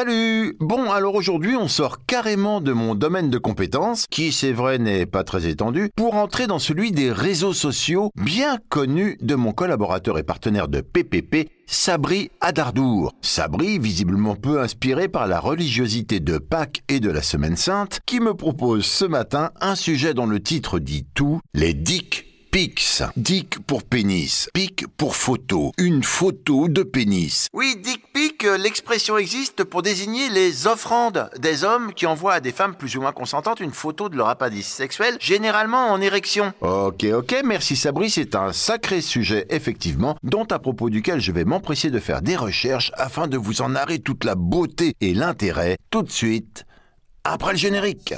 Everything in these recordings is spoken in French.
Salut Bon, alors aujourd'hui, on sort carrément de mon domaine de compétences, qui c'est vrai n'est pas très étendu, pour entrer dans celui des réseaux sociaux bien connus de mon collaborateur et partenaire de PPP, Sabri Adardour. Sabri, visiblement peu inspiré par la religiosité de Pâques et de la Semaine Sainte, qui me propose ce matin un sujet dont le titre dit tout, les dicks Pix. Dick pour pénis. Pic pour photo. Une photo de pénis. Oui, dick pic, l'expression existe pour désigner les offrandes des hommes qui envoient à des femmes plus ou moins consentantes une photo de leur appendice sexuel, généralement en érection. Ok, ok, merci Sabri, c'est un sacré sujet, effectivement, dont à propos duquel je vais m'empresser de faire des recherches afin de vous en narrer toute la beauté et l'intérêt tout de suite, après le générique.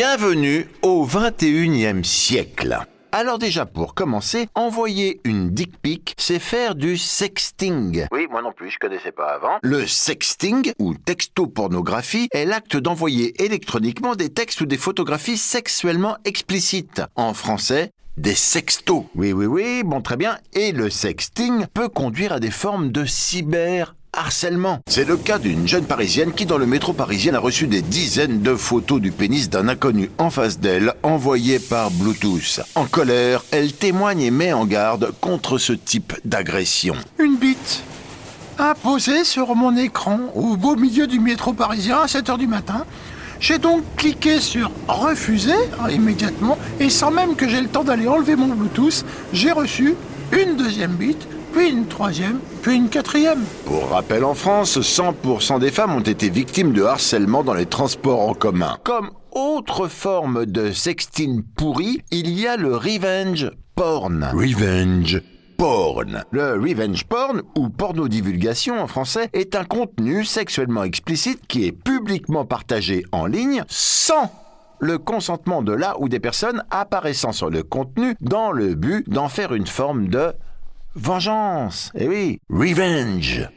Bienvenue au 21e siècle. Alors déjà pour commencer, envoyer une dick pic, c'est faire du sexting. Oui, moi non plus, je connaissais pas avant. Le sexting, ou textopornographie, est l'acte d'envoyer électroniquement des textes ou des photographies sexuellement explicites. En français, des sextos. Oui, oui, oui, bon très bien. Et le sexting peut conduire à des formes de cyber harcèlement. C'est le cas d'une jeune parisienne qui dans le métro parisien a reçu des dizaines de photos du pénis d'un inconnu en face d'elle envoyées par Bluetooth. En colère, elle témoigne et met en garde contre ce type d'agression. Une bite imposée sur mon écran au beau milieu du métro parisien à 7h du matin. J'ai donc cliqué sur refuser immédiatement et sans même que j'ai le temps d'aller enlever mon Bluetooth, j'ai reçu une deuxième bite puis une troisième, puis une quatrième. Pour rappel, en France, 100% des femmes ont été victimes de harcèlement dans les transports en commun. Comme autre forme de sexting pourri, il y a le revenge porn. Revenge porn. Le revenge porn, ou porno-divulgation en français, est un contenu sexuellement explicite qui est publiquement partagé en ligne sans le consentement de la ou des personnes apparaissant sur le contenu dans le but d'en faire une forme de vengeance. Eh oui, revenge.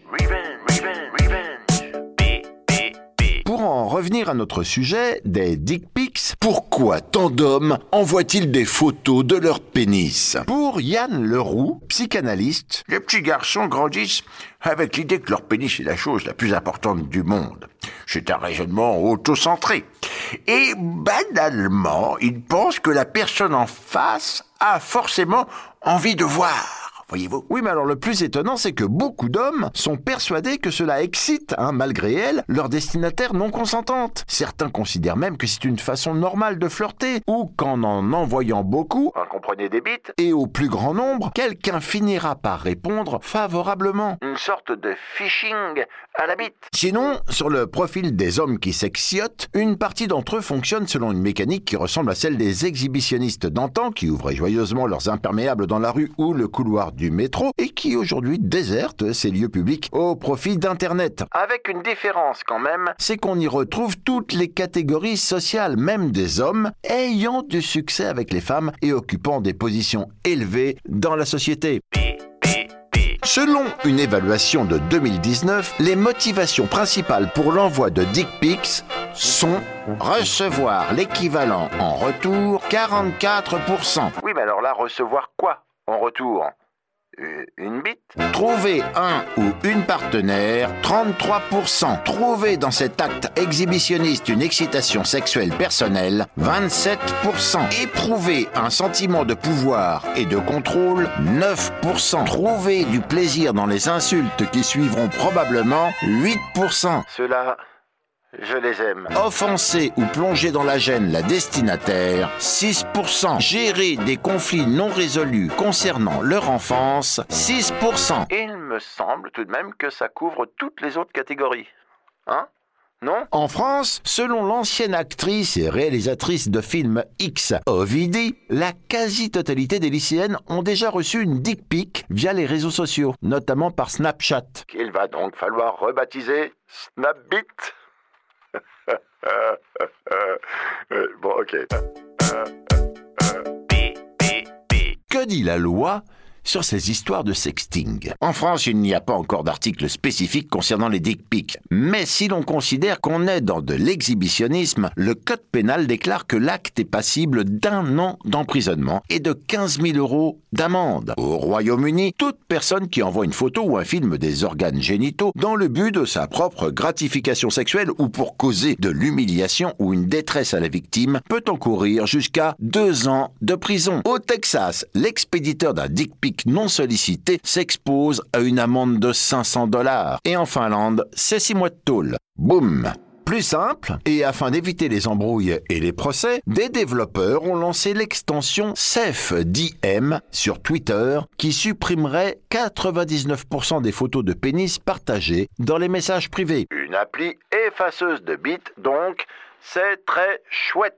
Pour en revenir à notre sujet, des dick pics, pourquoi tant d'hommes envoient-ils des photos de leur pénis? Pour Yann Leroux, psychanalyste, les petits garçons grandissent avec l'idée que leur pénis est la chose la plus importante du monde. C'est un raisonnement autocentré. Et banalement, ils pensent que la personne en face a forcément envie de voir voyez-vous. Oui, mais alors le plus étonnant, c'est que beaucoup d'hommes sont persuadés que cela excite, hein, malgré elles, leur destinataire non consentante. Certains considèrent même que c'est une façon normale de flirter, ou qu'en en envoyant beaucoup, hein, comprenez des bites, et au plus grand nombre, quelqu'un finira par répondre favorablement. Une sorte de phishing à la bite. Sinon, sur le profil des hommes qui s'exciotent, une partie d'entre eux fonctionne selon une mécanique qui ressemble à celle des exhibitionnistes d'antan qui ouvraient joyeusement leurs imperméables dans la rue ou le couloir du métro et qui aujourd'hui désertent ces lieux publics au profit d'Internet. Avec une différence quand même, c'est qu'on y retrouve toutes les catégories sociales, même des hommes, ayant du succès avec les femmes et occupant des positions élevées dans la société. Selon une évaluation de 2019, les motivations principales pour l'envoi de dick pics sont recevoir l'équivalent en retour 44%. Oui, mais alors là, recevoir quoi en retour? Une bite. Trouver un ou une partenaire, 33%. Trouver dans cet acte exhibitionniste une excitation sexuelle personnelle, 27%. Éprouver un sentiment de pouvoir et de contrôle, 9%. Trouver du plaisir dans les insultes qui suivront probablement, 8%. Cela je les aime. Offenser ou plonger dans la gêne la destinataire, 6%. Gérer des conflits non résolus concernant leur enfance, 6%. Il me semble tout de même que ça couvre toutes les autres catégories. Hein? Non? En France, selon l'ancienne actrice et réalisatrice de films X, Ovidie, la quasi-totalité des lycéennes ont déjà reçu une dick pic via les réseaux sociaux, notamment par Snapchat. Qu'il va donc falloir rebaptiser Snapbit bon, ok. Que dit la loi sur ces histoires de sexting. En France, il n'y a pas encore d'article spécifique concernant les dick pics. Mais si l'on considère qu'on est dans de l'exhibitionnisme, le code pénal déclare que l'acte est passible d'un an d'emprisonnement et de 15 000 euros d'amende. Au Royaume-Uni, toute personne qui envoie une photo ou un film des organes génitaux dans le but de sa propre gratification sexuelle ou pour causer de l'humiliation ou une détresse à la victime peut encourir jusqu'à deux ans de prison. Au Texas, l'expéditeur d'un dick pic non sollicité s'expose à une amende de 500 dollars. Et en Finlande, c'est six mois de tôle. Boum plus simple, et afin d'éviter les embrouilles et les procès, des développeurs ont lancé l'extension SEFDM sur Twitter qui supprimerait 99% des photos de pénis partagées dans les messages privés. Une appli effaceuse de bits donc, c'est très chouette.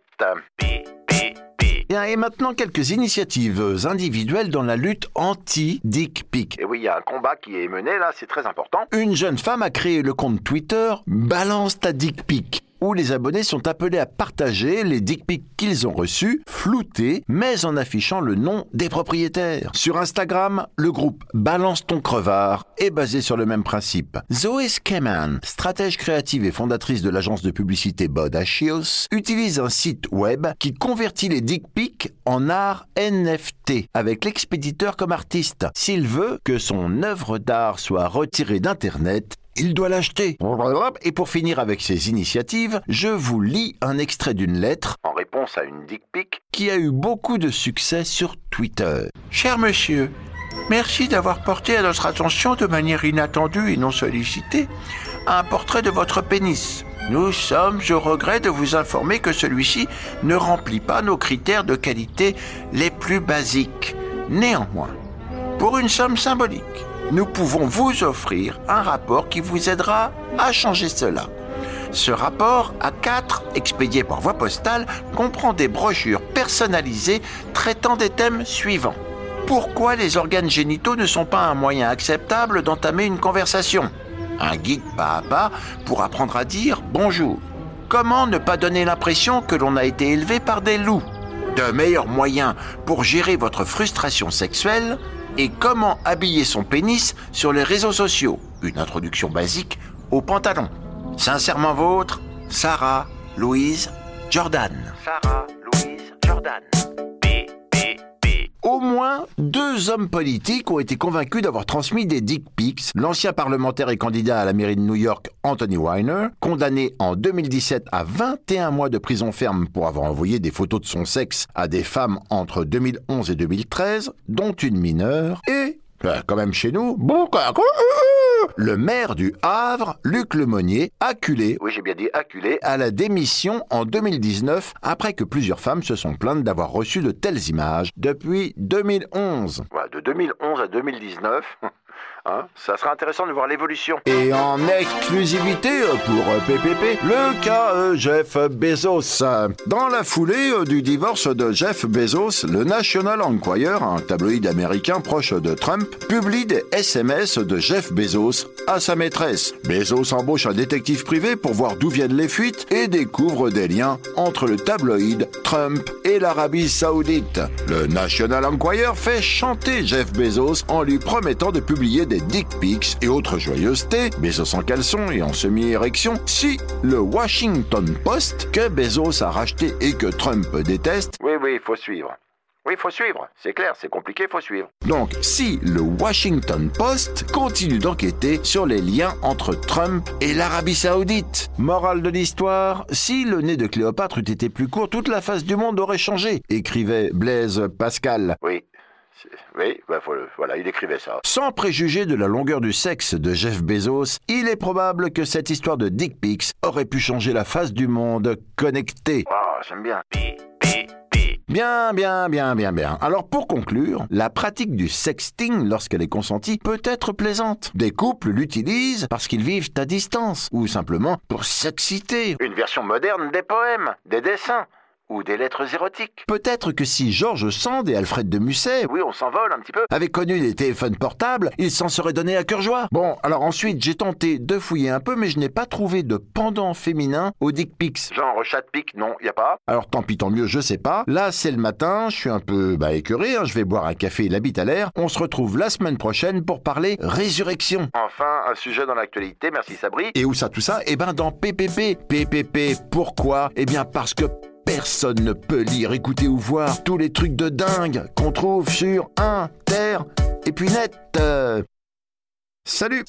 Et maintenant, quelques initiatives individuelles dans la lutte anti-dick pic. Et oui, il y a un combat qui est mené là, c'est très important. Une jeune femme a créé le compte Twitter Balance ta dick pic où les abonnés sont appelés à partager les dick pics qu'ils ont reçus, floutés, mais en affichant le nom des propriétaires. Sur Instagram, le groupe Balance ton crevard est basé sur le même principe. Zoé Skeman, stratège créative et fondatrice de l'agence de publicité Bodachios, utilise un site web qui convertit les dick pics en art NFT, avec l'expéditeur comme artiste. S'il veut que son œuvre d'art soit retirée d'Internet, il doit l'acheter. Et pour finir avec ces initiatives, je vous lis un extrait d'une lettre en réponse à une dick pic qui a eu beaucoup de succès sur Twitter. Cher monsieur, merci d'avoir porté à notre attention de manière inattendue et non sollicitée un portrait de votre pénis. Nous sommes au regret de vous informer que celui-ci ne remplit pas nos critères de qualité les plus basiques. Néanmoins, pour une somme symbolique, nous pouvons vous offrir un rapport qui vous aidera à changer cela. Ce rapport A4, expédié par voie postale, comprend des brochures personnalisées traitant des thèmes suivants. Pourquoi les organes génitaux ne sont pas un moyen acceptable d'entamer une conversation? Un guide pas à pas pour apprendre à dire bonjour. Comment ne pas donner l'impression que l'on a été élevé par des loups? De meilleurs moyens pour gérer votre frustration sexuelle et comment habiller son pénis sur les réseaux sociaux. Une introduction basique au pantalon. Sincèrement vôtre, Sarah Louise Jordan. Sarah Louise Jordan. Au moins deux hommes politiques ont été convaincus d'avoir transmis des dick pics. L'ancien parlementaire et candidat à la mairie de New York, Anthony Weiner, condamné en 2017 à 21 mois de prison ferme pour avoir envoyé des photos de son sexe à des femmes entre 2011 et 2013, dont une mineure, et ben, quand même chez nous, le maire du Havre, Luc Lemonnier, acculé, oui j'ai bien dit acculé, à la démission en 2019 après que plusieurs femmes se sont plaintes d'avoir reçu de telles images depuis 2011. de 2011 à 2019. Hein, ça sera intéressant de voir l'évolution. Et en exclusivité pour PPP, le cas euh, Jeff Bezos. Dans la foulée euh, du divorce de Jeff Bezos, le National Enquirer, un tabloïd américain proche de Trump, publie des SMS de Jeff Bezos à sa maîtresse. Bezos embauche un détective privé pour voir d'où viennent les fuites et découvre des liens entre le tabloïd, Trump et l'Arabie Saoudite. Le National Enquirer fait chanter Jeff Bezos en lui promettant de publier des des dick pics et autres joyeusetés, Bezos en caleçon et en semi-érection, si le Washington Post, que Bezos a racheté et que Trump déteste, oui, oui, faut suivre. Oui, faut suivre. C'est clair, c'est compliqué, faut suivre. Donc, si le Washington Post continue d'enquêter sur les liens entre Trump et l'Arabie Saoudite. Morale de l'histoire, si le nez de Cléopâtre eût été plus court, toute la face du monde aurait changé, écrivait Blaise Pascal. Oui, oui, bah, voilà, il écrivait ça. Sans préjuger de la longueur du sexe de Jeff Bezos, il est probable que cette histoire de dick pics aurait pu changer la face du monde connecté. Ah, j'aime bien. Bien, bien, bien, bien, bien. Alors pour conclure, la pratique du sexting lorsqu'elle est consentie peut être plaisante. Des couples l'utilisent parce qu'ils vivent à distance ou simplement pour s'exciter. Une version moderne des poèmes, des dessins ou des lettres érotiques. Peut-être que si Georges Sand et Alfred de Musset, oui, on s'envole un petit peu, avaient connu les téléphones portables, ils s'en seraient donnés à cœur joie. Bon, alors ensuite, j'ai tenté de fouiller un peu, mais je n'ai pas trouvé de pendant féminin aux dick pics. Genre chat pic, non, y a pas. Alors tant pis, tant mieux, je sais pas. Là, c'est le matin, je suis un peu bah, écœuré, hein, je vais boire un café, la bite à l'air. On se retrouve la semaine prochaine pour parler résurrection. Enfin, un sujet dans l'actualité, merci Sabri. Et où ça tout ça? Eh ben dans PPP. PPP, pourquoi? Eh bien parce que personne ne peut lire, écouter ou voir tous les trucs de dingue qu'on trouve sur Inter et puis net. Euh. Salut